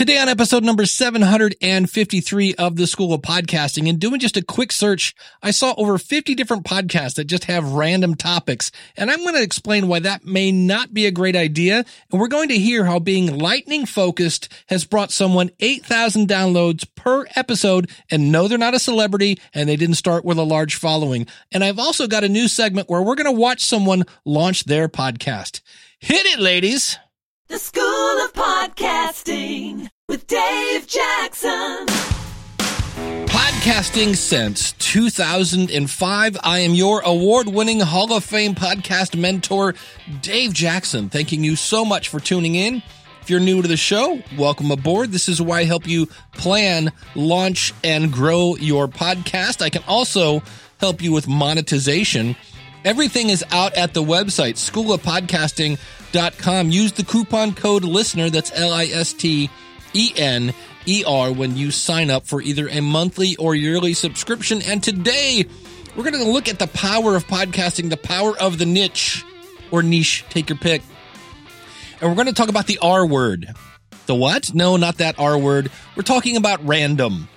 Today on episode number 753 of the School of Podcasting and doing just a quick search, I saw over 50 different podcasts that just have random topics. And I'm going to explain why that may not be a great idea. And we're going to hear how being lightning focused has brought someone 8,000 downloads per episode. And no, they're not a celebrity and they didn't start with a large following. And I've also got a new segment where we're going to watch someone launch their podcast. Hit it, ladies. The School of Podcasting with Dave Jackson. Podcasting since 2005. I am your award winning Hall of Fame podcast mentor, Dave Jackson. Thanking you so much for tuning in. If you're new to the show, welcome aboard. This is where I help you plan, launch, and grow your podcast. I can also help you with monetization. Everything is out at the website, schoolofpodcasting.com. Use the coupon code listener, that's L I S T E N E R, when you sign up for either a monthly or yearly subscription. And today, we're going to look at the power of podcasting, the power of the niche or niche, take your pick. And we're going to talk about the R word. The what? No, not that R word. We're talking about random.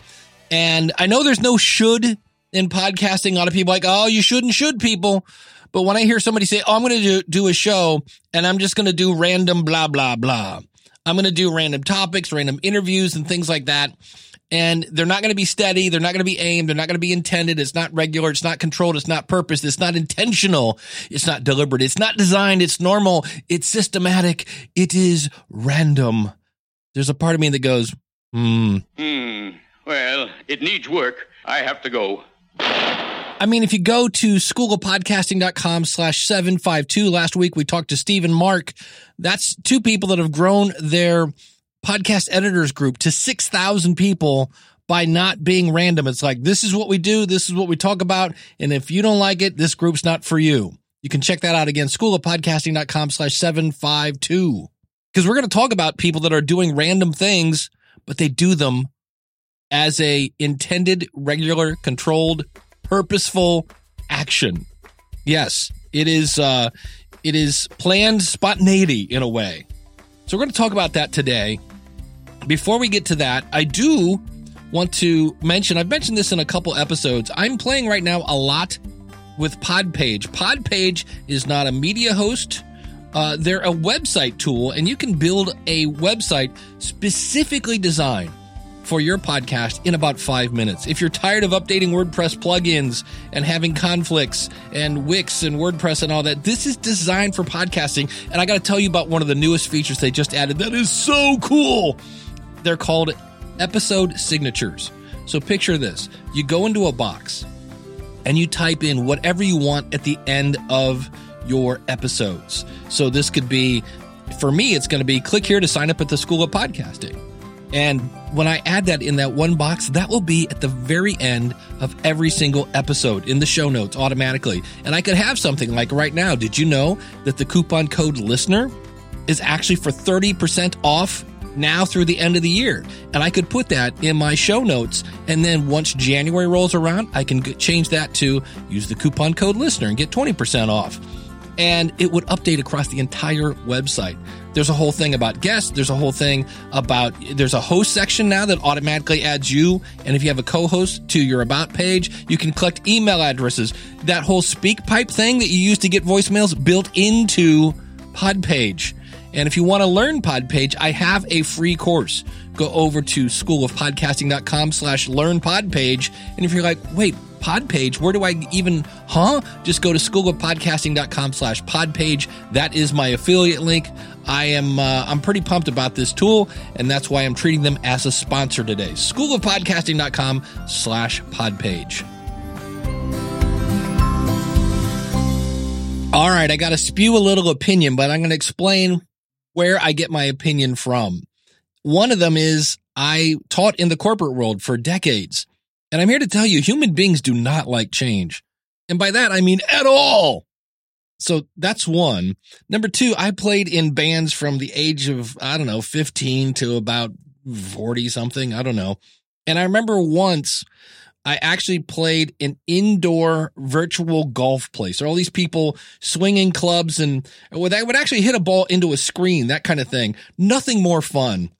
And I know there's no should in podcasting. A lot of people like, oh, you shouldn't should people. But when I hear somebody say, oh, I'm going to do, do a show and I'm just going to do random blah, blah, blah. I'm going to do random topics, random interviews and things like that. And they're not going to be steady. They're not going to be aimed. They're not going to be intended. It's not regular. It's not controlled. It's not purpose. It's not intentional. It's not deliberate. It's not designed. It's normal. It's systematic. It is random. There's a part of me that goes, hmm. Hmm. Well, it needs work. I have to go. I mean, if you go to schoolofpodcasting.com slash 752, last week we talked to Steve and Mark. That's two people that have grown their podcast editors group to 6,000 people by not being random. It's like, this is what we do. This is what we talk about. And if you don't like it, this group's not for you. You can check that out again, schoolofpodcasting.com slash 752. Because we're going to talk about people that are doing random things, but they do them as a intended, regular, controlled, purposeful action. Yes, it is. Uh, it is planned spontaneity in a way. So we're going to talk about that today. Before we get to that, I do want to mention. I've mentioned this in a couple episodes. I'm playing right now a lot with Podpage. Podpage is not a media host. Uh, they're a website tool, and you can build a website specifically designed for your podcast in about five minutes. If you're tired of updating WordPress plugins and having conflicts and Wix and WordPress and all that, this is designed for podcasting. And I got to tell you about one of the newest features they just added that is so cool. They're called episode signatures. So picture this you go into a box and you type in whatever you want at the end of your episodes. So this could be, for me, it's going to be click here to sign up at the School of Podcasting. And when I add that in that one box, that will be at the very end of every single episode in the show notes automatically. And I could have something like right now. Did you know that the coupon code listener is actually for 30% off now through the end of the year? And I could put that in my show notes. And then once January rolls around, I can change that to use the coupon code listener and get 20% off and it would update across the entire website. There's a whole thing about guests. There's a whole thing about, there's a host section now that automatically adds you. And if you have a co-host to your about page, you can collect email addresses. That whole SpeakPipe thing that you use to get voicemails built into Podpage. And if you want to learn Podpage, I have a free course. Go over to schoolofpodcasting.com slash learn Podpage. And if you're like, wait, Podpage, where do I even, huh? Just go to schoolofpodcasting.com slash podpage. That is my affiliate link. I am, uh, I'm pretty pumped about this tool, and that's why I'm treating them as a sponsor today. Schoolofpodcasting.com slash podpage. All right, I got to spew a little opinion, but I'm going to explain where I get my opinion from. One of them is I taught in the corporate world for decades. And I'm here to tell you, human beings do not like change. And by that, I mean at all. So that's one. Number two, I played in bands from the age of, I don't know, 15 to about 40 something. I don't know. And I remember once I actually played an indoor virtual golf place. There are all these people swinging clubs and well, would actually hit a ball into a screen, that kind of thing. Nothing more fun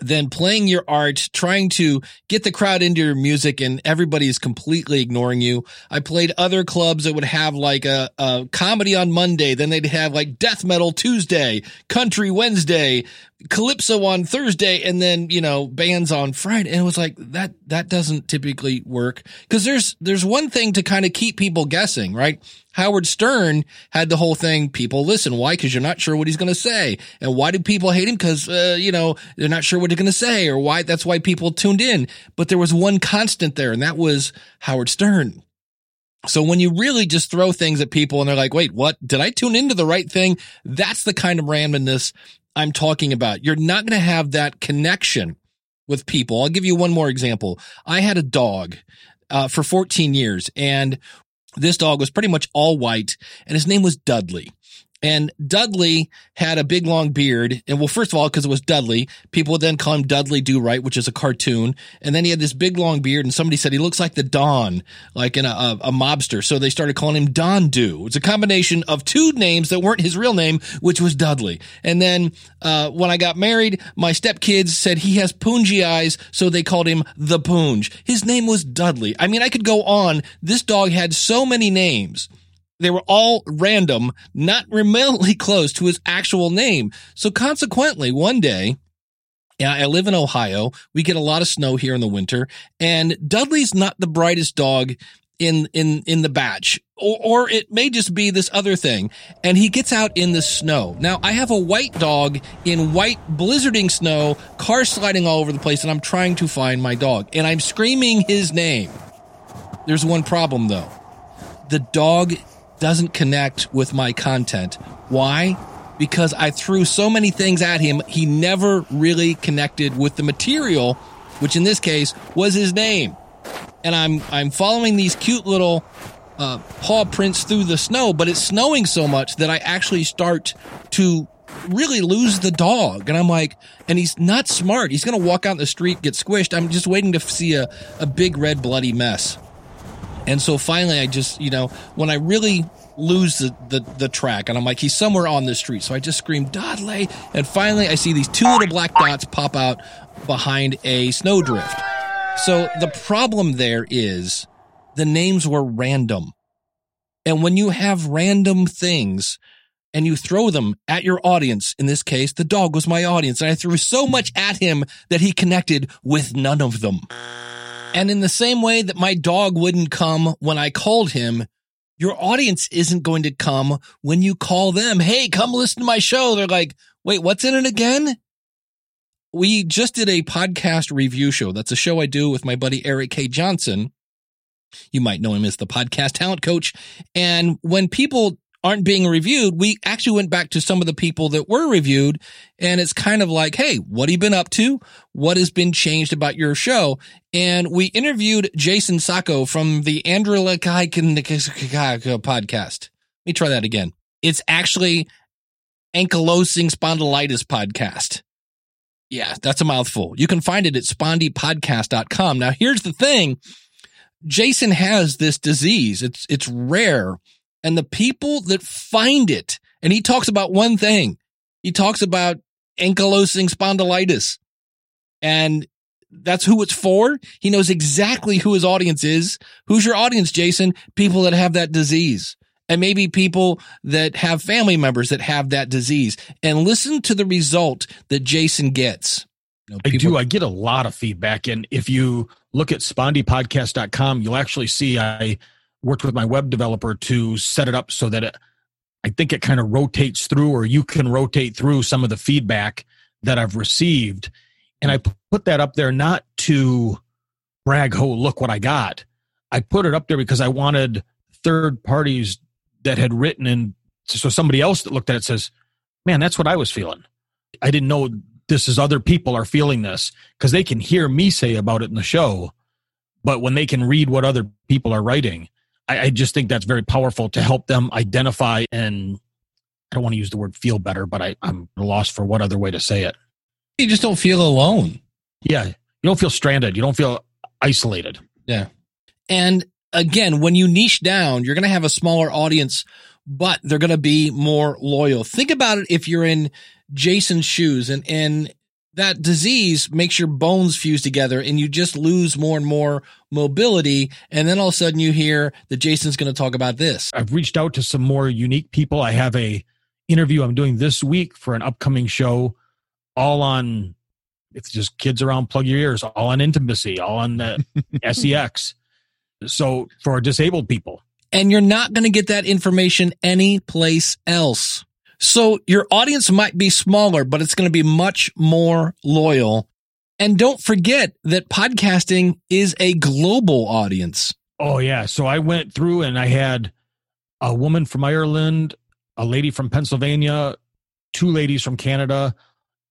than playing your art, trying to get the crowd into your music and everybody is completely ignoring you. I played other clubs that would have like a, a comedy on Monday. Then they'd have like death metal Tuesday, country Wednesday, calypso on Thursday, and then, you know, bands on Friday. And it was like that, that doesn't typically work because there's, there's one thing to kind of keep people guessing, right? Howard Stern had the whole thing. People listen. Why? Because you're not sure what he's going to say. And why do people hate him? Because, uh, you know, they're not sure what he's going to say or why. That's why people tuned in. But there was one constant there and that was Howard Stern. So when you really just throw things at people and they're like, wait, what? Did I tune into the right thing? That's the kind of randomness I'm talking about. You're not going to have that connection with people. I'll give you one more example. I had a dog uh, for 14 years and this dog was pretty much all white and his name was Dudley. And Dudley had a big long beard. And well, first of all, because it was Dudley, people would then call him Dudley Do Right, which is a cartoon. And then he had this big long beard, and somebody said he looks like the Don, like in a, a, a mobster. So they started calling him Don Do. It's a combination of two names that weren't his real name, which was Dudley. And then uh, when I got married, my stepkids said he has poongy eyes, so they called him the Poonge. His name was Dudley. I mean, I could go on. This dog had so many names they were all random, not remotely close to his actual name. So consequently, one day, I live in Ohio. We get a lot of snow here in the winter, and Dudley's not the brightest dog in in in the batch, or, or it may just be this other thing. And he gets out in the snow. Now, I have a white dog in white blizzarding snow, car sliding all over the place, and I'm trying to find my dog, and I'm screaming his name. There's one problem though. The dog doesn't connect with my content. Why? Because I threw so many things at him, he never really connected with the material, which in this case was his name. And I'm I'm following these cute little uh, paw prints through the snow, but it's snowing so much that I actually start to really lose the dog. And I'm like, and he's not smart. He's going to walk out in the street, get squished. I'm just waiting to see a, a big red bloody mess. And so finally, I just, you know, when I really lose the, the, the track and I'm like, he's somewhere on the street. So I just scream, Dudley. And finally, I see these two little black dots pop out behind a snowdrift. So the problem there is the names were random. And when you have random things and you throw them at your audience, in this case, the dog was my audience, and I threw so much at him that he connected with none of them. And in the same way that my dog wouldn't come when I called him, your audience isn't going to come when you call them. Hey, come listen to my show. They're like, wait, what's in it again? We just did a podcast review show. That's a show I do with my buddy Eric K. Johnson. You might know him as the podcast talent coach. And when people aren't being reviewed, we actually went back to some of the people that were reviewed. And it's kind of like, Hey, what have you been up to? What has been changed about your show? And we interviewed Jason Sacco from the Andrew podcast. Let me try that again. It's actually ankylosing spondylitis podcast. Yeah, that's a mouthful. You can find it at spondypodcast.com. Now, here's the thing. Jason has this disease. It's, it's rare and the people that find it, and he talks about one thing. He talks about ankylosing spondylitis. And that's who it's for. He knows exactly who his audience is. Who's your audience, Jason? People that have that disease. And maybe people that have family members that have that disease. And listen to the result that Jason gets. You know, I do. I get a lot of feedback. And if you look at spondypodcast.com, you'll actually see I worked with my web developer to set it up so that it, I think it kind of rotates through, or you can rotate through some of the feedback that I've received. And I put that up there not to brag, oh, look what I got. I put it up there because I wanted third parties that had written and so somebody else that looked at it says, man, that's what I was feeling. I didn't know this is other people are feeling this because they can hear me say about it in the show. But when they can read what other people are writing, I, I just think that's very powerful to help them identify and I don't want to use the word feel better, but I, I'm lost for what other way to say it. You just don't feel alone. Yeah. You don't feel stranded. You don't feel isolated. Yeah. And again, when you niche down, you're going to have a smaller audience, but they're going to be more loyal. Think about it if you're in Jason's shoes and, and that disease makes your bones fuse together and you just lose more and more mobility. And then all of a sudden you hear that Jason's going to talk about this. I've reached out to some more unique people. I have a interview I'm doing this week for an upcoming show, all on it's just kids around plug your ears, all on intimacy, all on the sex. So for disabled people. And you're not going to get that information anyplace else. So your audience might be smaller, but it's going to be much more loyal. And don't forget that podcasting is a global audience. Oh yeah. So I went through and I had a woman from Ireland, a lady from Pennsylvania, two ladies from Canada,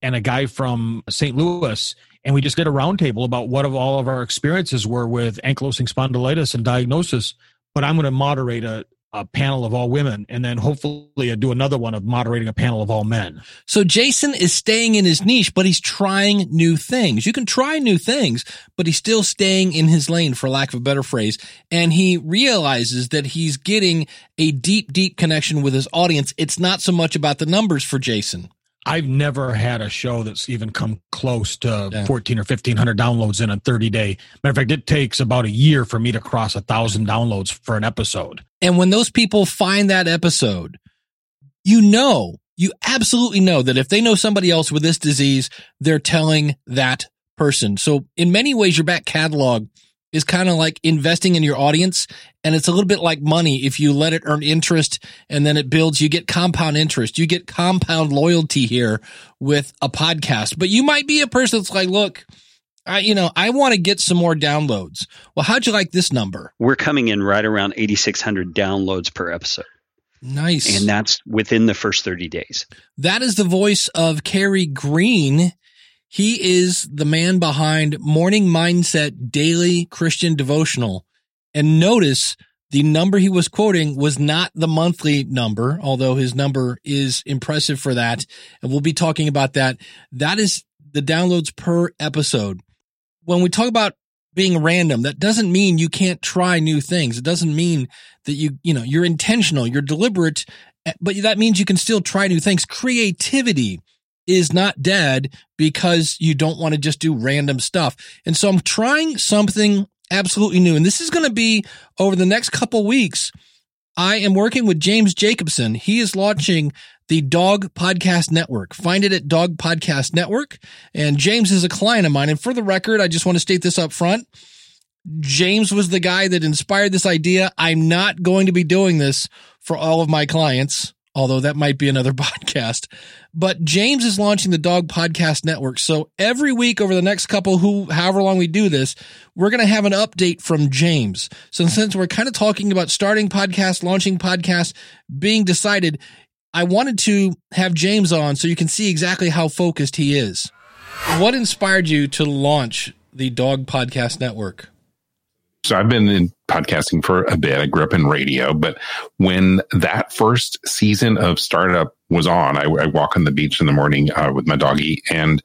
and a guy from St. Louis. And we just did a roundtable about what of all of our experiences were with ankylosing spondylitis and diagnosis. But I'm going to moderate a, a panel of all women and then hopefully I do another one of moderating a panel of all men. So Jason is staying in his niche, but he's trying new things. You can try new things, but he's still staying in his lane, for lack of a better phrase. And he realizes that he's getting a deep, deep connection with his audience. It's not so much about the numbers for Jason. I've never had a show that's even come close to Yeah. 14 or 1500 downloads in a 30 day. Matter of fact, it takes about a year for me to cross a thousand downloads for an episode. And when those people find that episode, you know, you absolutely know that if they know somebody else with this disease, they're telling that person. So in many ways, your back catalog is kind of like investing in your audience. And it's a little bit like money. If you let it earn interest and then it builds, you get compound interest. You get compound loyalty here with a podcast. But you might be a person that's like, look, I, you know, I want to get some more downloads. Well, how'd you like this number? We're coming in right around 8,600 downloads per episode. Nice. And that's within the first 30 days. That is the voice of Carey Green. He is the man behind Morning Mindset Daily Christian Devotional. And notice the number he was quoting was not the monthly number, although his number is impressive for that. And we'll be talking about that. That is the downloads per episode. When we talk about being random, that doesn't mean you can't try new things. It doesn't mean that you, you know, you're intentional, you're deliberate, eh, but that means you can still try new things. Creativity is not dead because you don't want to just do random stuff. And so I'm trying something absolutely new. And this is going to be over the next couple weeks. I am working with James Jacobson. He is launching the Dog Podcast Network. Find it at Dog Podcast Network. And James is a client of mine. And for the record, I just want to state this up front. James was the guy that inspired this idea. I'm not going to be doing this for all of my clients, although that might be another podcast. But James is launching the Dog Podcast Network. So every week over the next couple who however long we do this, we're going to have an update from James. So since we're kind of talking about starting podcasts, launching podcasts, being decided, I wanted to have James on so you can see exactly how focused he is. What inspired you to launch the Dog Podcast Network? So I've been in podcasting for a bit. I grew up in radio, but when that first season of startup was on, I, I walk on the beach in the morning uh, with my doggy and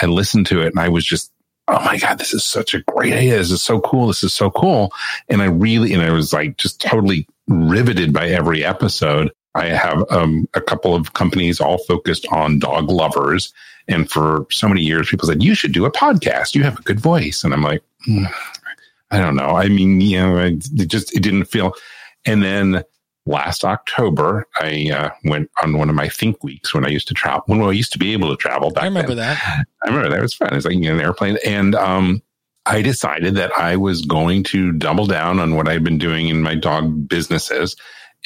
I listened to it and I was just, oh my God, this is such a great idea. This is so cool. This is so cool. And I really, and I was like just totally riveted by every episode. I have um, a couple of companies all focused on dog lovers. And for so many years, people said, you should do a podcast. You have a good voice. And I'm like, "Hmm, I don't know. I mean, you know, it it just, it didn't feel. And then last October, I uh, went on one of my think weeks when I used to travel, when I used to be able to travel back I remember then. that. I remember that was fun. It was like you know, an airplane. And um, I decided that I was going to double down on what I've been doing in my dog businesses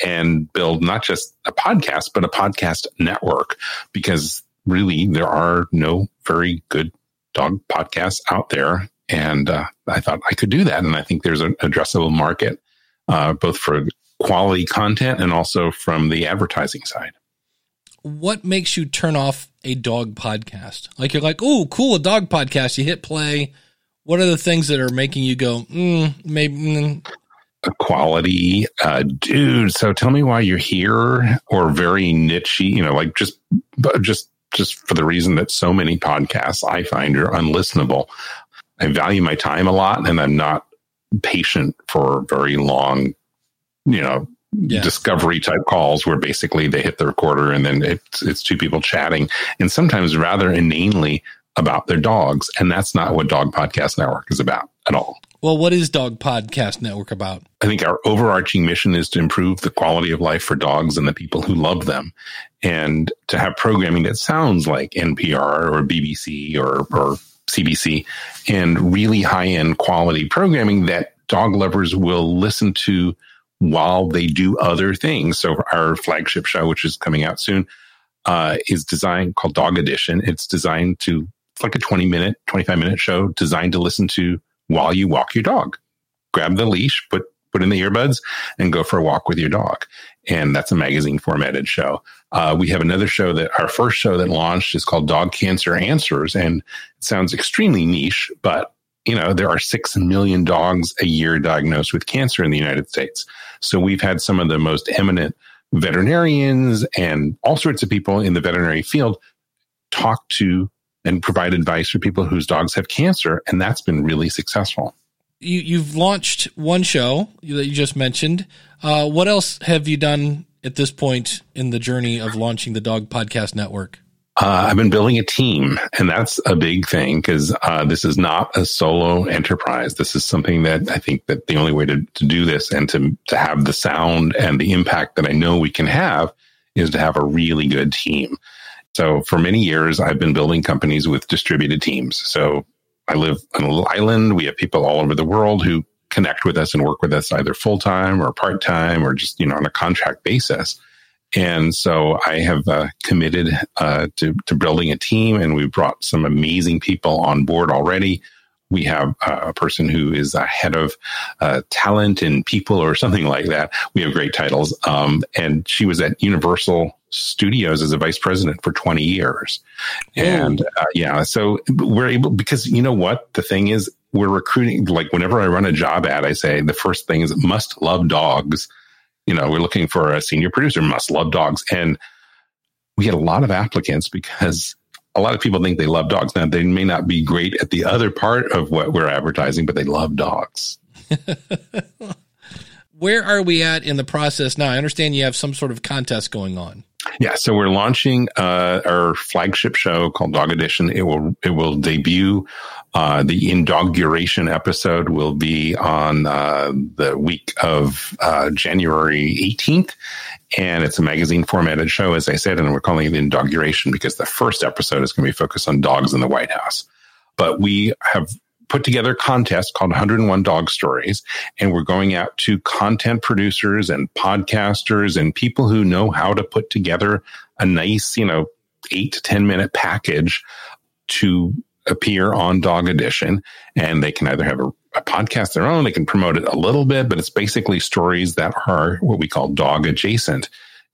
and build not just a podcast, but a podcast network because really there are no very good dog podcasts out there. And uh, I thought I could do that. And I think there's an addressable market, uh, both for quality content and also from the advertising side. What makes you turn off a dog podcast? Like you're like, oh, cool, a dog podcast. You hit play. What are the things that are making you go, mm, maybe? Mm. quality uh dude so tell me why you're here or very niche you know like just just just for the reason that so many podcasts i find are unlistenable i value my time a lot and i'm not patient for very long you know Yeah. discovery type calls where basically they hit the recorder and then it's it's two people chatting and sometimes rather inanely about their dogs. And that's not what Dog Podcast Network is about at all. Well, what is Dog Podcast Network about? I think our overarching mission is to improve the quality of life for dogs and the people who love them and to have programming that sounds like NPR or BBC or, or CBC and really high end quality programming that dog lovers will listen to while they do other things. So our flagship show, which is coming out soon, uh, is designed called Dog Edition. It's designed to, it's like a 20 minute, 25 minute show designed to listen to while you walk your dog. Grab the leash, put, put in the earbuds and go for a walk with your dog. And that's a magazine formatted show. Uh, we have another show that our first show that launched is called Dog Cancer Answers. And it sounds extremely niche, but you know, there are 6 million dogs a year diagnosed with cancer in the United States. So we've had some of the most eminent veterinarians and all sorts of people in the veterinary field talk to and provide advice for people whose dogs have cancer. And that's been really successful. You, you've launched one show that you just mentioned. Uh, what else have you done at this point in the journey of launching the Dog Podcast Network? Uh, I've been building a team, and that's a big thing because uh, this is not a solo enterprise. This is something that I think that the only way to, to do this and to to have the sound and the impact that I know we can have is to have a really good team. So for many years, I've been building companies with distributed teams. So I live on a little island. We have people all over the world who connect with us and work with us either full time or part time or just you know on a contract basis. And so I have uh, committed uh, to, to building a team, and we've brought some amazing people on board already. We have a person who is a head of uh, talent and people, or something like that. We have great titles. Um, and she was at Universal Studios as a vice president for 20 years. And uh, yeah, so we're able, because you know what? The thing is, we're recruiting, like whenever I run a job ad, I say the first thing is must love dogs you know, we're looking for a senior producer, must love dogs. And we had a lot of applicants because a lot of people think they love dogs. Now, they may not be great at the other part of what we're advertising, but they love dogs. Where are we at in the process now? I understand you have some sort of contest going on. Yeah, so we're launching uh, our flagship show called Dog Edition. It will it will debut. Uh, the inauguration episode will be on uh, the week of uh, January 18th, and it's a magazine formatted show, as I said, and we're calling it the inauguration because the first episode is going to be focused on dogs in the White House. But we have put together a contest called 101 Dog Stories, and we're going out to content producers and podcasters and people who know how to put together a nice, you know, eight to 10 minute package to appear on Dog Edition. And they can either have a, a podcast their own, they can promote it a little bit, but it's basically stories that are what we call dog adjacent.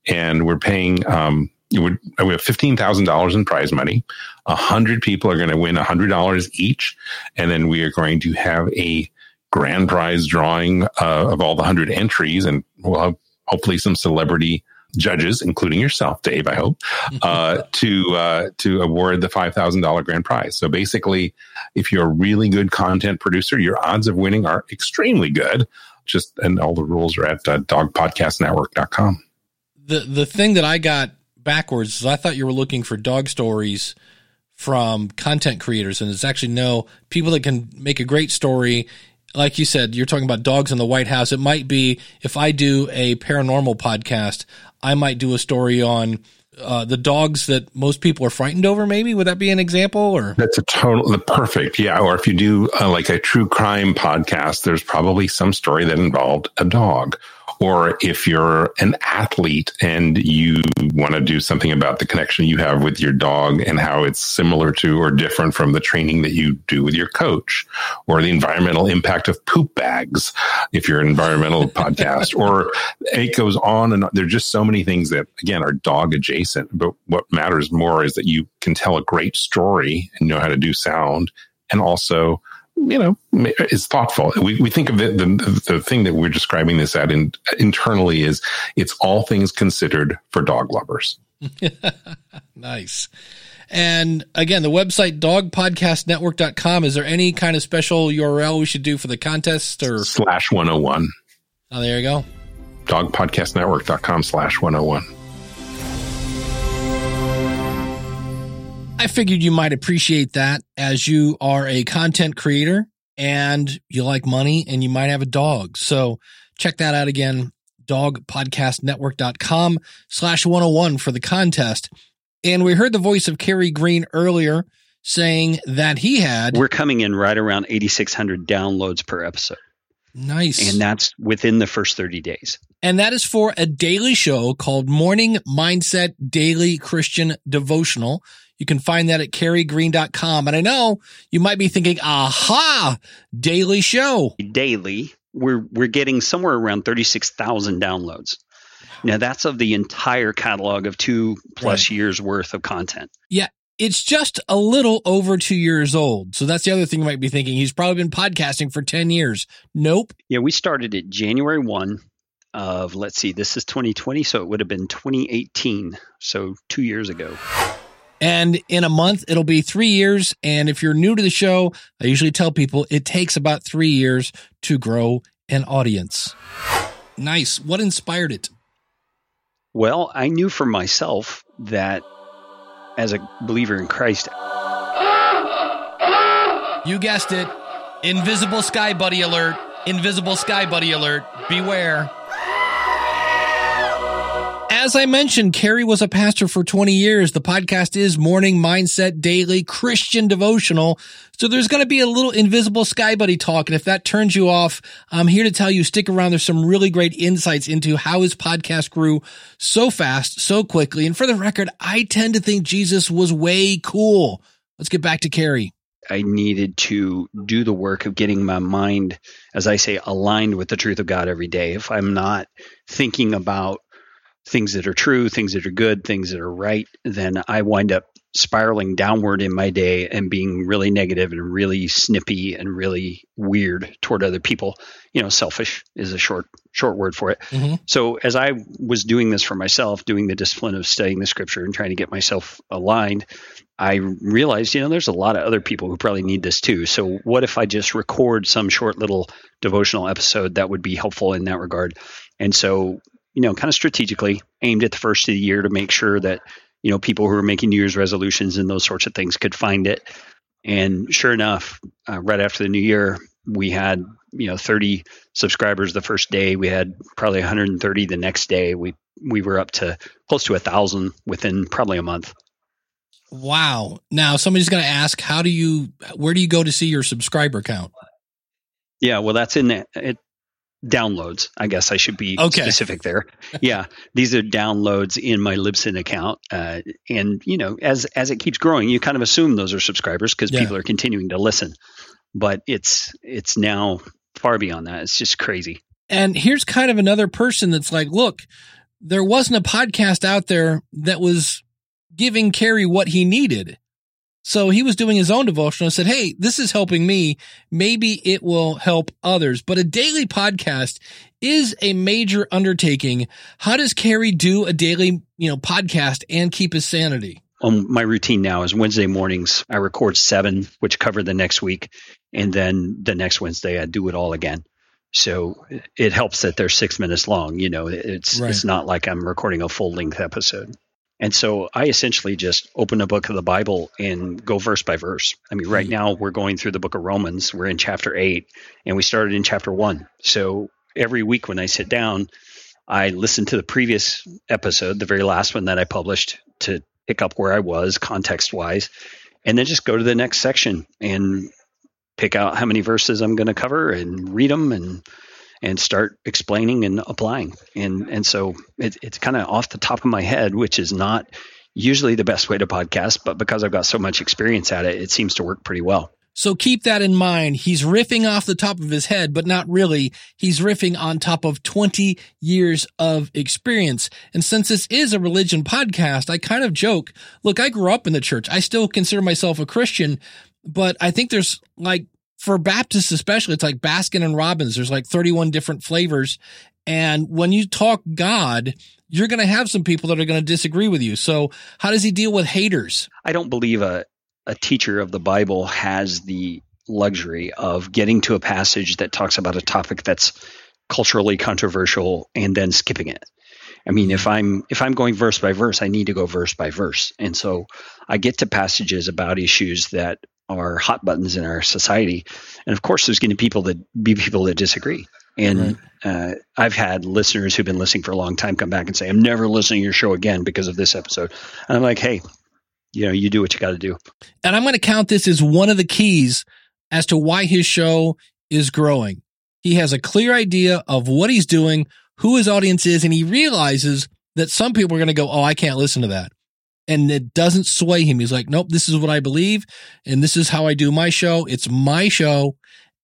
And we're paying, um, would, we have $15,000 in prize money. A hundred people are going to win a hundred dollars each. And then we are going to have a grand prize drawing uh, of all the hundred entries and we'll have hopefully some celebrity judges, including yourself, Dave, I hope, uh, to, uh, to award the $5,000 grand prize. So basically, if you're a really good content producer, your odds of winning are extremely good. Just, and all the rules are at uh, dogpodcastnetwork.com. The, the thing that I got backwards is I thought you were looking for dog stories from content creators, and it's actually no people that can make a great story. Like you said, you're talking about dogs in the White House. It might be if I do a paranormal podcast, I might do a story on uh, the dogs that most people are frightened over. Maybe would that be an example? Or that's a total the perfect, yeah. Or if you do uh, like a true crime podcast, there's probably some story that involved a dog or if you're an athlete and you want to do something about the connection you have with your dog and how it's similar to or different from the training that you do with your coach, or the environmental impact of poop bags, if you're an environmental podcast, or it goes on and on. There's just so many things that, again, are dog adjacent. But what matters more is that you can tell a great story and know how to do sound and also you know, is thoughtful. We, we think of it, the, the thing that we're describing this at in, internally is it's all things considered for dog lovers. nice. And again, the website dogpodcastnetwork.com. Is there any kind of special URL we should do for the contest or slash 101? Oh, there you go. Dogpodcastnetwork.com slash 101. I figured you might appreciate that as you are a content creator and you like money and you might have a dog. So check that out again, dogpodcastnetwork.com slash 101 for the contest. And we heard the voice of Carey Green earlier saying that he had We're coming in right around 8,600 downloads per episode. nice. And that's within the first 30 days. and that is for a daily show called Morning Mindset Daily Christian Devotional. You can find that at careygreen.com. And I know you might be thinking, aha, daily show. Daily, we're, we're getting somewhere around 36,000 downloads. Now, that's of the entire catalog of two plus years worth of content. Yeah. It's just a little over two years old. So that's the other thing you might be thinking. He's probably been podcasting for 10 years. Nope. Yeah, we started it January 1 of, let's see, this is 2020, so it would have been 2018. So two years ago. And in a month, it'll be three years. And if you're new to the show, I usually tell people it takes about three years to grow an audience. Nice. What inspired it? Well, I knew for myself that as a believer in Christ, You guessed it. Invisible Sky Buddy alert. Invisible Sky Buddy alert. Beware. As I mentioned, Carey was a pastor for 20 years. The podcast is Morning Mindset Daily Christian Devotional. So there's going to be a little invisible sky buddy talk. And if that turns you off, I'm here to tell you stick around. There's some really great insights into how his podcast grew so fast, so quickly. And for the record, I tend to think Jesus was way cool. Let's get back to Carey. I needed to do the work of getting my mind, as I say, aligned with the truth of God every day. If I'm not thinking about things that are true, things that are good, things that are right, then I wind up spiraling downward in my day and being really negative and really snippy and really weird toward other people. You know, selfish is a short short word for it. Mhm. So as I was doing this for myself, doing the discipline of studying the scripture and trying to get myself aligned, I realized, you know, there's a lot of other people who probably need this too. So what if I just record some short little devotional episode that would be helpful in that regard? And so, you know, kind of strategically aimed at the first of the year to make sure that, you know, people who are making New Year's resolutions and those sorts of things could find it. And sure enough, uh, right after the new year, we had, you know, 30 subscribers the first day. We had probably 130 the next day. We we were up to close to a thousand within probably a month. Wow. Now somebody's going to ask, how do you, where do you go to see your subscriber count? Yeah, well, that's in the, it. Downloads, I guess I should be Okay. specific there. yeah, these are downloads in my Libsyn account, uh, and you know, as as it keeps growing, you kind of assume those are subscribers because Yeah. people are continuing to listen. But it's it's now far beyond that. It's just crazy. And here's kind of another person that's like, look, there wasn't a podcast out there that was giving Carey what he needed. So he was doing his own devotional and said, Hey, this is helping me. Maybe it will help others. But a daily podcast is a major undertaking. How does Carey do a daily, you know, podcast and keep his sanity? Um, my routine now is Wednesday mornings. I record seven, which cover the next week, and then the next Wednesday I do it all again. So it- helps that they're six minutes long. You know, it's Right. it's not like I'm recording a full length episode. And so I essentially just open a book of the Bible and go verse by verse. I mean, right hmm. now we're going through the book of Romans. We're in chapter eight, and we started in chapter one. So every week when I sit down, I listen to the previous episode, the very last one that I published, to pick up where I was context wise, and then just go to the next section and pick out how many verses I'm going to cover and read them and and start explaining and applying. And and so it, it's kind of off the top of my head, which is not usually the best way to podcast, but because I've got so much experience at it, it seems to work pretty well. So keep that in mind. He's riffing off the top of his head, but not really. He's riffing on top of 20 years of experience. And since this is a religion podcast, I kind of joke, look, I grew up in the church. I still consider myself a Christian, but I think there's like, for Baptists especially, it's like Baskin and Robbins. There's like 31 different flavors. And when you talk God, you're going to have some people that are going to disagree with you. So how does he deal with haters? I don't believe a, a teacher of the Bible has the luxury of getting to a passage that talks about a topic that's culturally controversial and then skipping it. I mean, if I'm if I'm going verse by verse, I need to go verse by verse, and so I get to passages about issues that are hot buttons in our society, and of course, there's going to be people that be people that disagree. And uh, I've had listeners who've been listening for a long time come back and say, "I'm never listening to your show again because of this episode." And I'm like, "Hey, you know, you do what you got to do." And I'm going to count this as one of the keys as to why his show is growing. He has a clear idea of what he's doing, who his audience is, and he realizes that some people are going to go, Oh, I can't listen to that. And it doesn't sway him. He's like, Nope, this is what I believe. And this is how I do my show. It's my show.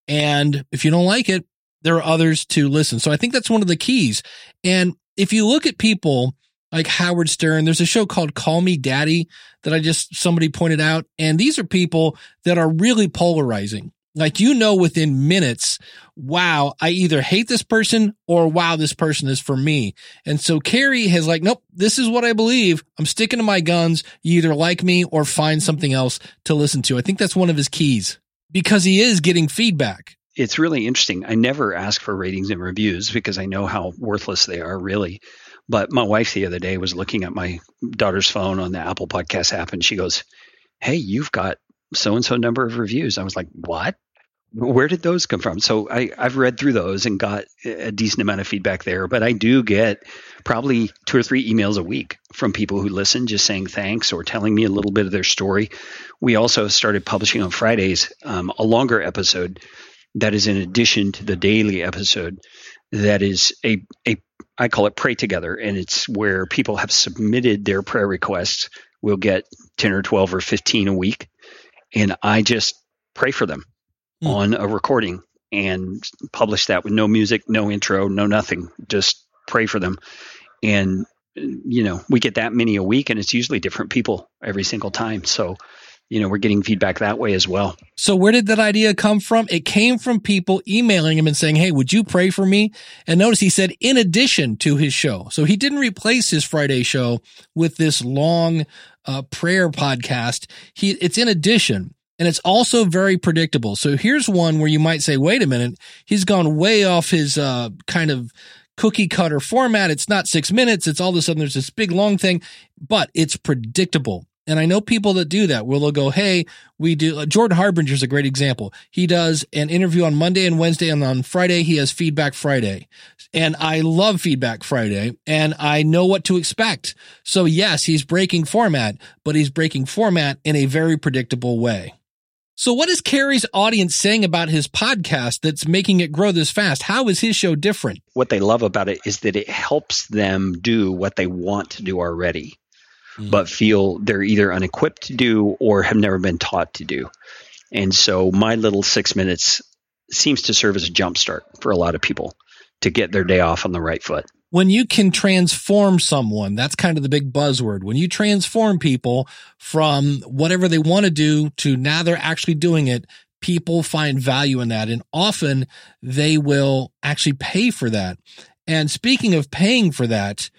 And if you don't like it, there are others to listen. So I think that's one of the keys. And if you look at people like Howard Stern, there's a show called Call Me Daddy that I just, somebody pointed out. And these are people that are really polarizing. Like, you know, within minutes, wow, I either hate this person or wow, this person is for me. And so Carey has like, nope, this is what I believe. I'm sticking to my guns. You either like me or find something else to listen to. I think that's one of his keys because he is getting feedback. It's really interesting. I never ask for ratings and reviews because I know how worthless they are, really. But my wife the other day was looking at my daughter's phone on the Apple Podcast app and she goes, Hey, you've got so and so number of reviews. I was like, What? Where did those come from? So I, I've read through those and got a decent amount of feedback there, but I do get probably two or three emails a week from people who listen, just saying thanks or telling me a little bit of their story. We also started publishing on Fridays um, a longer episode that is in addition to the daily episode that is a, a I call it pray together and it's where people have submitted their prayer requests. We'll get 10 or 12 or 15 a week and I just pray for them Hmm. on a recording and publish that with no music, no intro, no nothing. Just pray for them. And you know, we get that many a week and it's usually different people every single time. So, you know, we're getting feedback that way as well. So where did that idea come from? It came from people emailing him and saying, Hey, would you pray for me? And notice he said, in addition to his show. So he didn't replace his Friday show with this long uh, prayer podcast. He, it's in addition. And it's also very predictable. So here's one where you might say, wait a minute, he's gone way off his uh, kind of cookie cutter format. It's not six minutes. It's all of a sudden there's this big long thing, but it's predictable. And I know people that do that where they'll go, Hey, we do, uh, Jordan Harbinger is a great example. He does an interview on Monday and Wednesday and on Friday he has feedback Friday. And I love feedback Friday and I know what to expect. So yes, he's breaking format, but he's breaking format in a very predictable way. So what is Carey's audience saying about his podcast that's making it grow this fast? How is his show different? What they love about it is that it helps them do what they want to do already, Mm. but feel they're either unequipped to do or have never been taught to do. And so my little six minutes seems to serve as a jump start for a lot of people to get their day off on the right foot. when you can transform someone, that's kind of the big buzzword. When you transform people from whatever they want to do to now they're actually doing it, people find value in that. And often they will actually pay for that. And speaking of paying for that,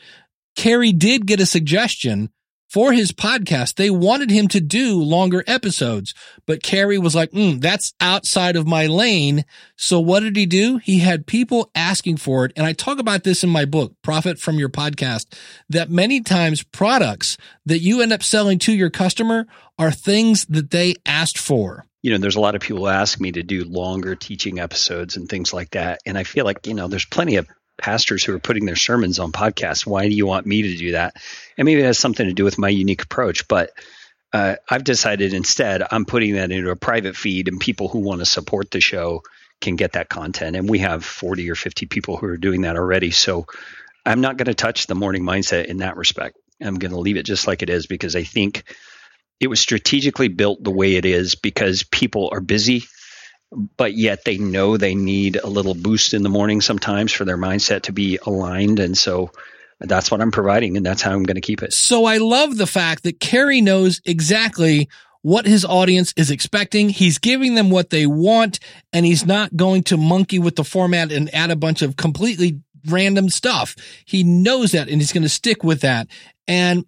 Carey did get a suggestion for his podcast. They wanted him to do longer episodes, but Carey was like, mm, that's outside of my lane. So what did he do? He had people asking for it. And I talk about this in my book, Profit from Your Podcast, that many times products that you end up selling to your customer are things that they asked for. you know, there's a lot of people ask me to do longer teaching episodes and things like that. And I feel like, you know, there's plenty of pastors who are putting their sermons on podcasts. Why do you want me to do that? And maybe it has something to do with my unique approach, but uh, I've decided instead I'm putting that into a private feed and people who want to support the show can get that content. And we have 40 or 50 people who are doing that already. So I'm not going to touch the morning mindset in that respect. I'm going to leave it just like it is because I think it was strategically built the way it is because people are busy but yet they know they need a little boost in the morning sometimes for their mindset to be aligned and so that's what i'm providing and that's how i'm going to keep it So I love the fact that Carey knows exactly what his audience is expecting. He's giving them what they want and he's not going to monkey with the format and add a bunch of completely random stuff. He knows that and he's going to stick with that. And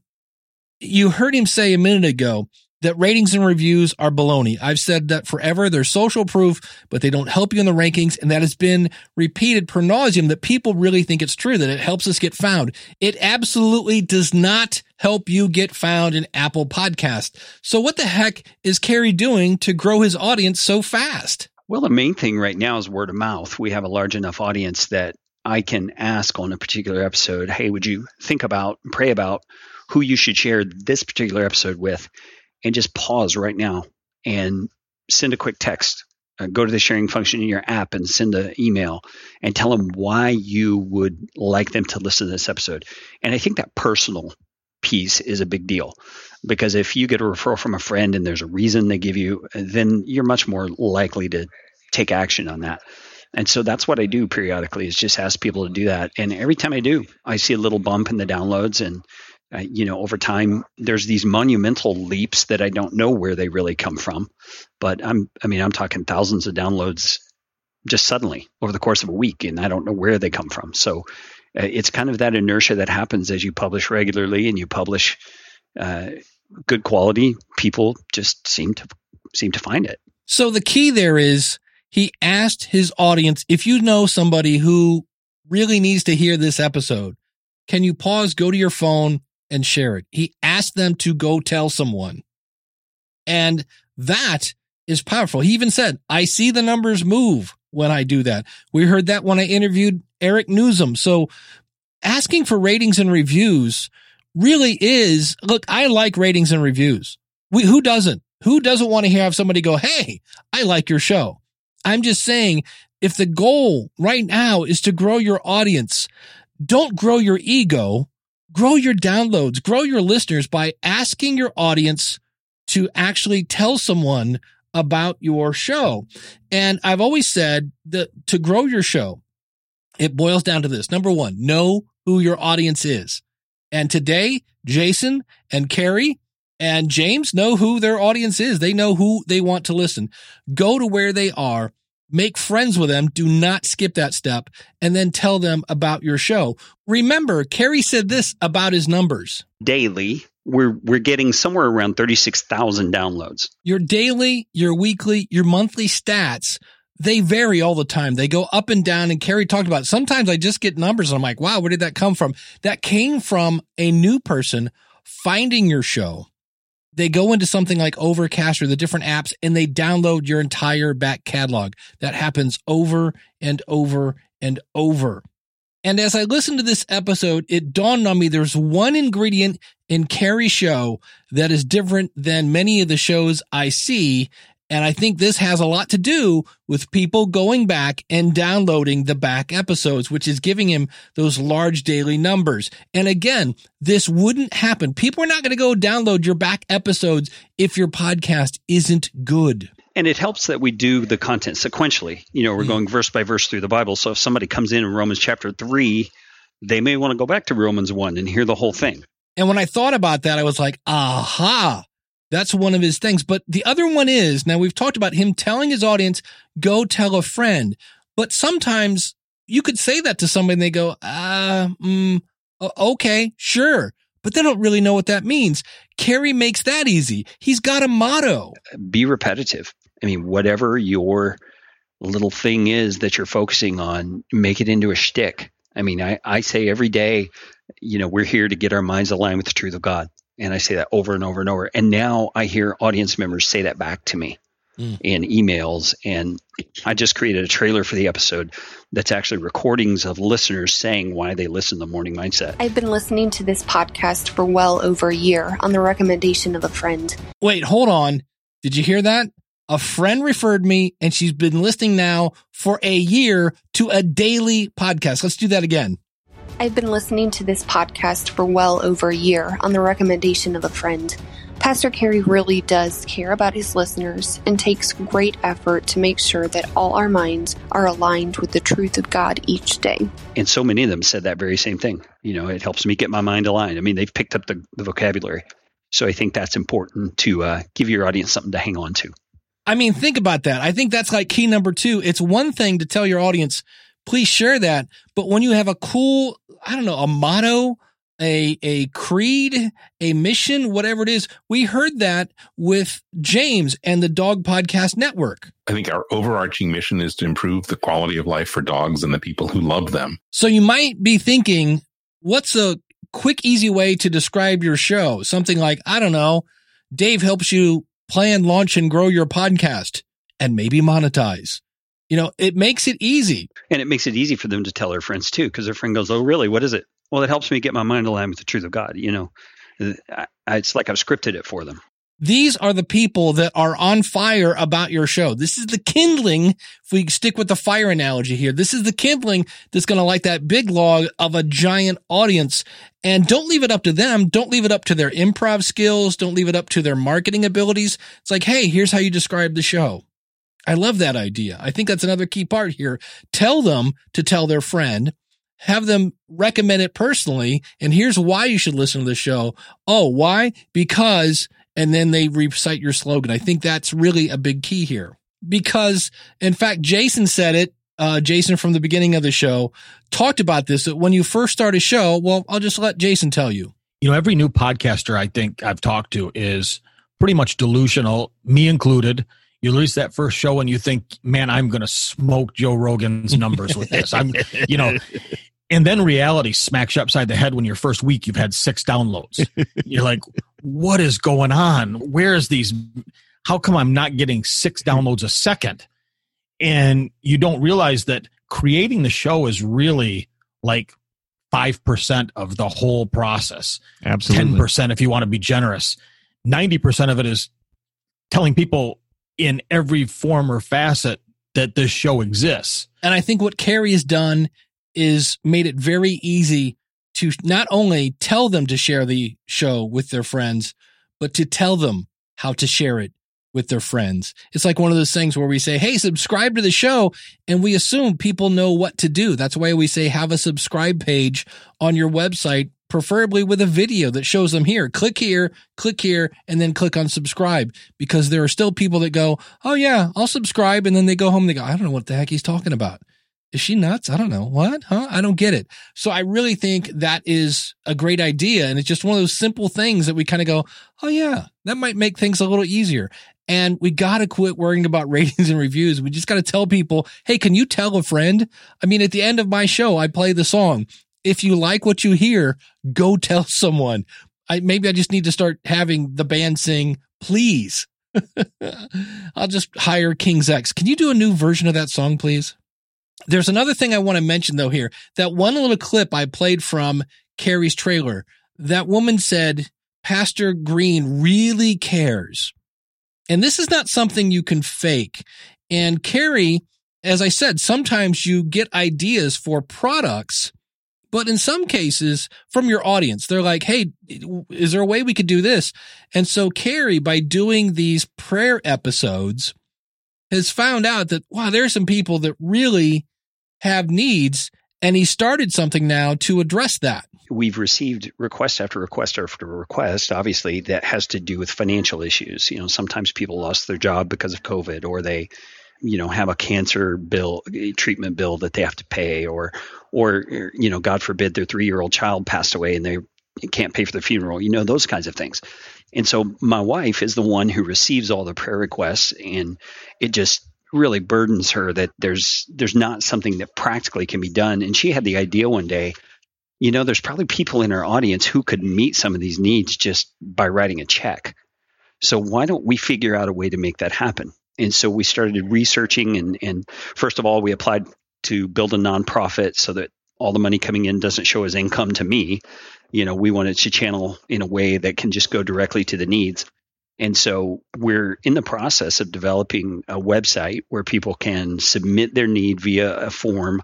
you heard him say a minute ago that ratings and reviews are baloney. I've said that forever. They're social proof, but they don't help you in the rankings. And that has been repeated per nauseum that people really think it's true, that it helps us get found. It absolutely does not help you get found in Apple Podcast. So what the heck is Carey doing to grow his audience so fast? Well, the main thing right now is word of mouth. We have a large enough audience that I can ask on a particular episode, hey, would you think about, pray about who you should share this particular episode with? And just pause right now and send a quick text. Uh, go to the sharing function in your app and send an email and tell them why you would like them to listen to this episode. And I think that personal piece is a big deal because if you get a referral from a friend and there's a reason they give you, then you're much more likely to take action on that. And so that's what I do periodically is just ask people to do that. And every time I do, I see a little bump in the downloads and you know, over time, there's these monumental leaps that I don't know where they really come from. But I'm, I mean, I'm talking thousands of downloads just suddenly over the course of a week, and I don't know where they come from. So uh, it's kind of that inertia that happens as you publish regularly and you publish uh, good quality. People just seem to seem to find it. So the key there is he asked his audience if you know somebody who really needs to hear this episode, can you pause, go to your phone, and share it. He asked them to go tell someone. And that is powerful. He even said, I see the numbers move when I do that. We heard that when I interviewed Eric Nuzum. So asking for ratings and reviews really is, look, I like ratings and reviews. We, who doesn't? Who doesn't want to hear have somebody go, Hey, I like your show. I'm just saying if the goal right now is to grow your audience, don't grow your ego grow your downloads, grow your listeners by asking your audience to actually tell someone about your show. And I've always said that to grow your show, it boils down to this. Number one, know who your audience is. And today, Jason and Carey and James know who their audience is. They know who they want to listen. Go to where they are make friends with them. Do not skip that step and then tell them about your show. Remember, Carey said this about his numbers. Daily, we're we're getting somewhere around 36,000 downloads. Your daily, your weekly, your monthly stats, they vary all the time. They go up and down and Carey talked about it. sometimes I just get numbers and I'm like, "Wow, where did that come from?" That came from a new person finding your show they go into something like Overcast or the different apps and they download your entire back catalog. That happens over and over and over. And as I listened to this episode, it dawned on me there's one ingredient in Carey's show that is different than many of the shows I see. And I think this has a lot to do with people going back and downloading the back episodes, which is giving him those large daily numbers. And again, this wouldn't happen. People are not going to go download your back episodes if your podcast isn't good. And it helps that we do the content sequentially. You know, we're mm. going verse by verse through the Bible. So if somebody comes in in Romans chapter 3, they may want to go back to Romans 1 and hear the whole thing. And when I thought about that, I was like, aha, that's one of his things. But the other one is now we've talked about him telling his audience, go tell a friend. But sometimes you could say that to somebody and they go, uh, mm, okay, sure. But they don't really know what that means. Carey makes that easy. He's got a motto. Be repetitive. I mean, whatever your little thing is that you're focusing on, make it into a shtick. I mean, I, I say every day, you know, we're here to get our minds aligned with the truth of God. And I say that over and over and over. And now I hear audience members say that back to me mm. in emails. And I just created a trailer for the episode that's actually recordings of listeners saying why they listen to Morning Mindset. I've been listening to this podcast for well over a year on the recommendation of a friend. Wait, hold on. Did you hear that? A friend referred me and she's been listening now for a year to a daily podcast. Let's do that again. I've been listening to this podcast for well over a year on the recommendation of a friend. Pastor Carey really does care about his listeners and takes great effort to make sure that all our minds are aligned with the truth of God each day. And so many of them said that very same thing. You know, it helps me get my mind aligned. I mean, they've picked up the, the vocabulary. So I think that's important to uh, give your audience something to hang on to. I mean, think about that. I think that's like key number two. It's one thing to tell your audience, please share that. But when you have a cool, I don't know, a motto, a a creed, a mission, whatever it is. We heard that with James and the Dog Podcast Network. I think our overarching mission is to improve the quality of life for dogs and the people who love them. So you might be thinking, what's a quick, easy way to describe your show? Something like, I don't know, Dave helps you plan, launch, and grow your podcast and maybe monetize. You know, it makes it easy. And it makes it easy for them to tell their friends too, because their friend goes, "Oh, really? What is it?" Well, it helps me get my mind aligned with the truth of God. You know, I, it's like I've scripted it for them. These are the people that are on fire about your show. This is the kindling. If we stick with the fire analogy here, this is the kindling that's going to light that big log of a giant audience. And don't leave it up to them. Don't leave it up to their improv skills. Don't leave it up to their marketing abilities. It's like, Hey, here's how you describe the show. I love that idea. I think that's another key part here. Tell them to tell their friend, have them recommend it personally. And here's why you should listen to the show. Oh, why? Because, and then they recite your slogan. I think that's really a big key here because in fact, Jason said it. Uh, Jason from the beginning of the show talked about this that when you first start a show, well, I'll just let Jason tell you. You know, every new podcaster I think I've talked to is pretty much delusional, me included you release that first show and you think, man, I'm going to smoke Joe Rogan's numbers with this. I'm, you know, and then reality smacks you upside the head when your first week you've had six downloads. You're like, what is going on? Where is these? How come I'm not getting six downloads a second? And you don't realize that creating the show is really like 5% of the whole process. Absolutely. 10% if you want to be generous. 90% of it is telling people in every form or facet that this show exists. And I think what Carey has done is made it very easy to not only tell them to share the show with their friends, but to tell them how to share it with their friends. It's like one of those things where we say, Hey, subscribe to the show. And we assume people know what to do. That's why we say have a subscribe page on your website preferably with a video that shows them here. Click here, click here, and then click on subscribe because there are still people that go, Oh yeah, I'll subscribe. And then they go home and they go, I don't know what the heck he's talking about. Is she nuts? I don't know. What? Huh? I don't get it. So I really think that is a great idea. And it's just one of those simple things that we kind of go, Oh yeah, that might make things a little easier. And we got to quit worrying about ratings and reviews. We just got to tell people, Hey, can you tell a friend? I mean, at the end of my show, I play the song if you like what you hear, go tell someone. I maybe I just need to start having the band sing, please. I'll just hire King's X. Can you do a new version of that song, please? There's another thing I want to mention though here. That one little clip I played from Carey's trailer. That woman said, Pastor Green really cares. And this is not something you can fake. And Carey, as I said, sometimes you get ideas for products but in some cases from your audience, they're like, Hey, is there a way we could do this? And so Carey, by doing these prayer episodes, has found out that, wow, there are some people that really have needs. And he started something now to address that. We've received request after request after request, obviously, that has to do with financial issues. You know, sometimes people lost their job because of COVID or they, you know have a cancer bill eh, treatment bill that they have to pay or or you know god forbid their 3 year old child passed away and they can't pay for the funeral you know those kinds of things. And so my wife is the one who receives all the prayer requests and it just really burdens her that there's there's not something that practically can be done. And she had the idea one day you know there's probably people in our audience who could meet some of these needs just by writing a check. So why don't we figure out a way to make that happen? And so we started researching and, and first of all we applied to build a nonprofit so that all the money coming in doesn't show as income to me. You know we wanted to channel in a way that can just go directly to the needs. And so we're in the process of developing a website where people can submit their need via a form.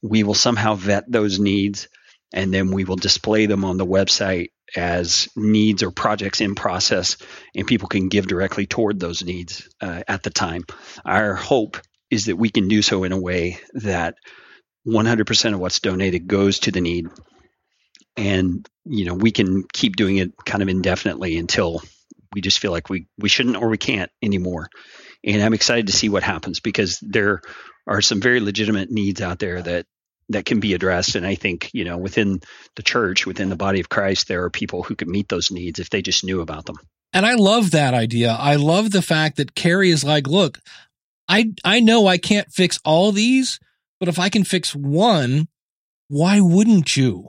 We will somehow vet those needs and then we will display them on the website as needs or projects in process, and people can give directly toward those needs uh, at the time. Our hope is that we can do so in a way that 100% of what's donated goes to the need, and you know we can keep doing it kind of indefinitely until we just feel like we we shouldn't or we can't anymore. And I'm excited to see what happens because there are some very legitimate needs out there that that can be addressed. And I think, you know, within the church, within the body of Christ, there are people who could meet those needs if they just knew about them. And I love that idea. I love the fact that Carey is like, look, I, I know I can't fix all these, but if I can fix one, why wouldn't you?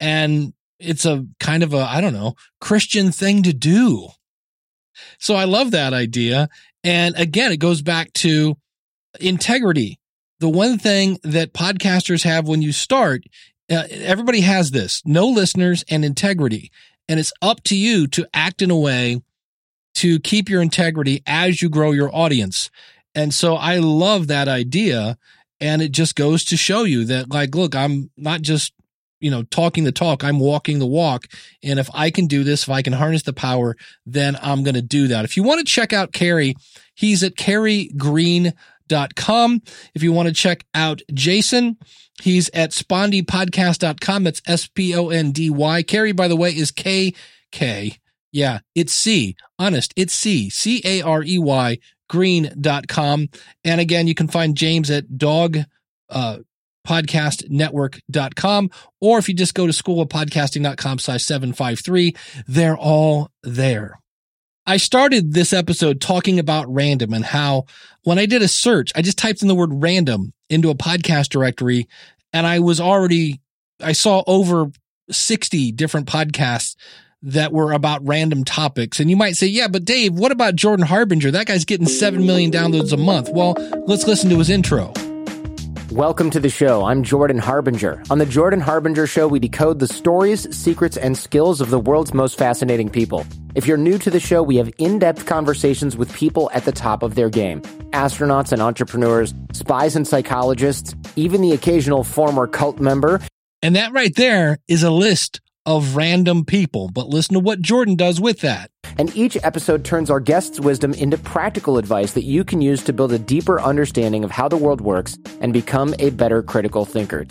And it's a kind of a, I don't know, Christian thing to do. So I love that idea. And again, it goes back to integrity. The one thing that podcasters have when you start, uh, everybody has this no listeners and integrity. And it's up to you to act in a way to keep your integrity as you grow your audience. And so I love that idea. And it just goes to show you that, like, look, I'm not just you know, talking the talk. I'm walking the walk. And if I can do this, if I can harness the power, then I'm going to do that. If you want to check out Carey, he's at careygreen.com. If you want to check out Jason, he's at spondypodcast.com. That's S-P-O-N-D-Y. Carey, by the way, is K-K. Yeah, it's C. Honest, it's C. C-A-R-E-Y green.com. And again, you can find James at dog, uh, podcastnetwork.com or if you just go to school of schoolofpodcasting.com slash 753 they're all there i started this episode talking about random and how when i did a search i just typed in the word random into a podcast directory and i was already i saw over 60 different podcasts that were about random topics. And you might say, yeah, but Dave, what about Jordan Harbinger? That guy's getting 7 million downloads a month. Well, let's listen to his intro. Welcome to the show. I'm Jordan Harbinger. On the Jordan Harbinger Show, we decode the stories, secrets, and skills of the world's most fascinating people. If you're new to the show, we have in depth conversations with people at the top of their game astronauts and entrepreneurs, spies and psychologists, even the occasional former cult member. And that right there is a list of random people. But listen to what Jordan does with that. And each episode turns our guests' wisdom into practical advice that you can use to build a deeper understanding of how the world works and become a better critical thinker.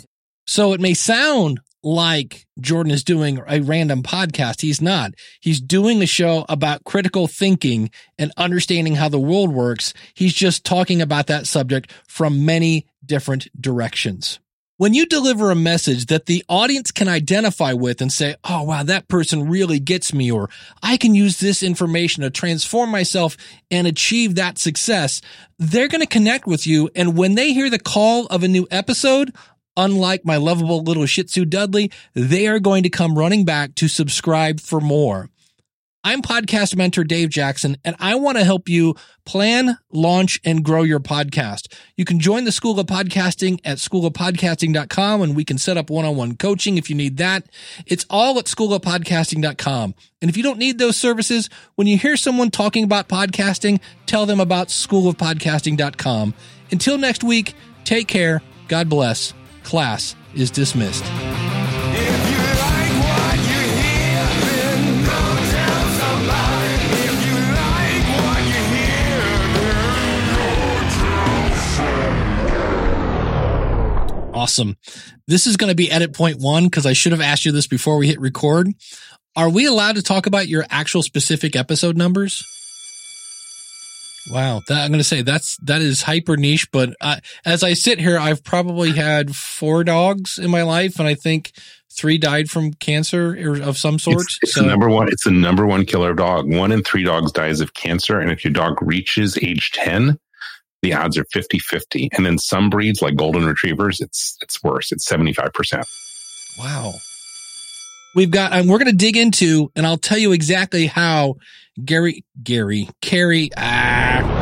So it may sound like Jordan is doing a random podcast. He's not. He's doing a show about critical thinking and understanding how the world works. He's just talking about that subject from many different directions when you deliver a message that the audience can identify with and say, Oh, wow, that person really gets me, or I can use this information to transform myself and achieve that success, they're going to connect with you. And when they hear the call of a new episode, unlike my lovable little Shih Tzu Dudley, they are going to come running back to subscribe for more. I'm podcast mentor Dave Jackson, and I want to help you plan, launch, and grow your podcast. You can join the School of Podcasting at schoolofpodcasting.com and we can set up one-on-one coaching if you need that. It's all at schoolofpodcasting.com. And if you don't need those services, when you hear someone talking about podcasting, tell them about schoolofpodcasting.com. Until next week, take care. God bless. Class is dismissed. Awesome. This is going to be edit point one because I should have asked you this before we hit record. Are we allowed to talk about your actual specific episode numbers? Wow, that, I'm going to say that's that is hyper niche. But uh, as I sit here, I've probably had four dogs in my life, and I think three died from cancer or of some sort. It's, it's so, the number one. It's the number one killer dog. One in three dogs dies of cancer, and if your dog reaches age ten, the odds are 50 50. And then some breeds like golden retrievers, it's, it's worse. It's 75%. Wow. We've got, and we're going to dig into, and I'll tell you exactly how Gary, Gary, Carey, ah,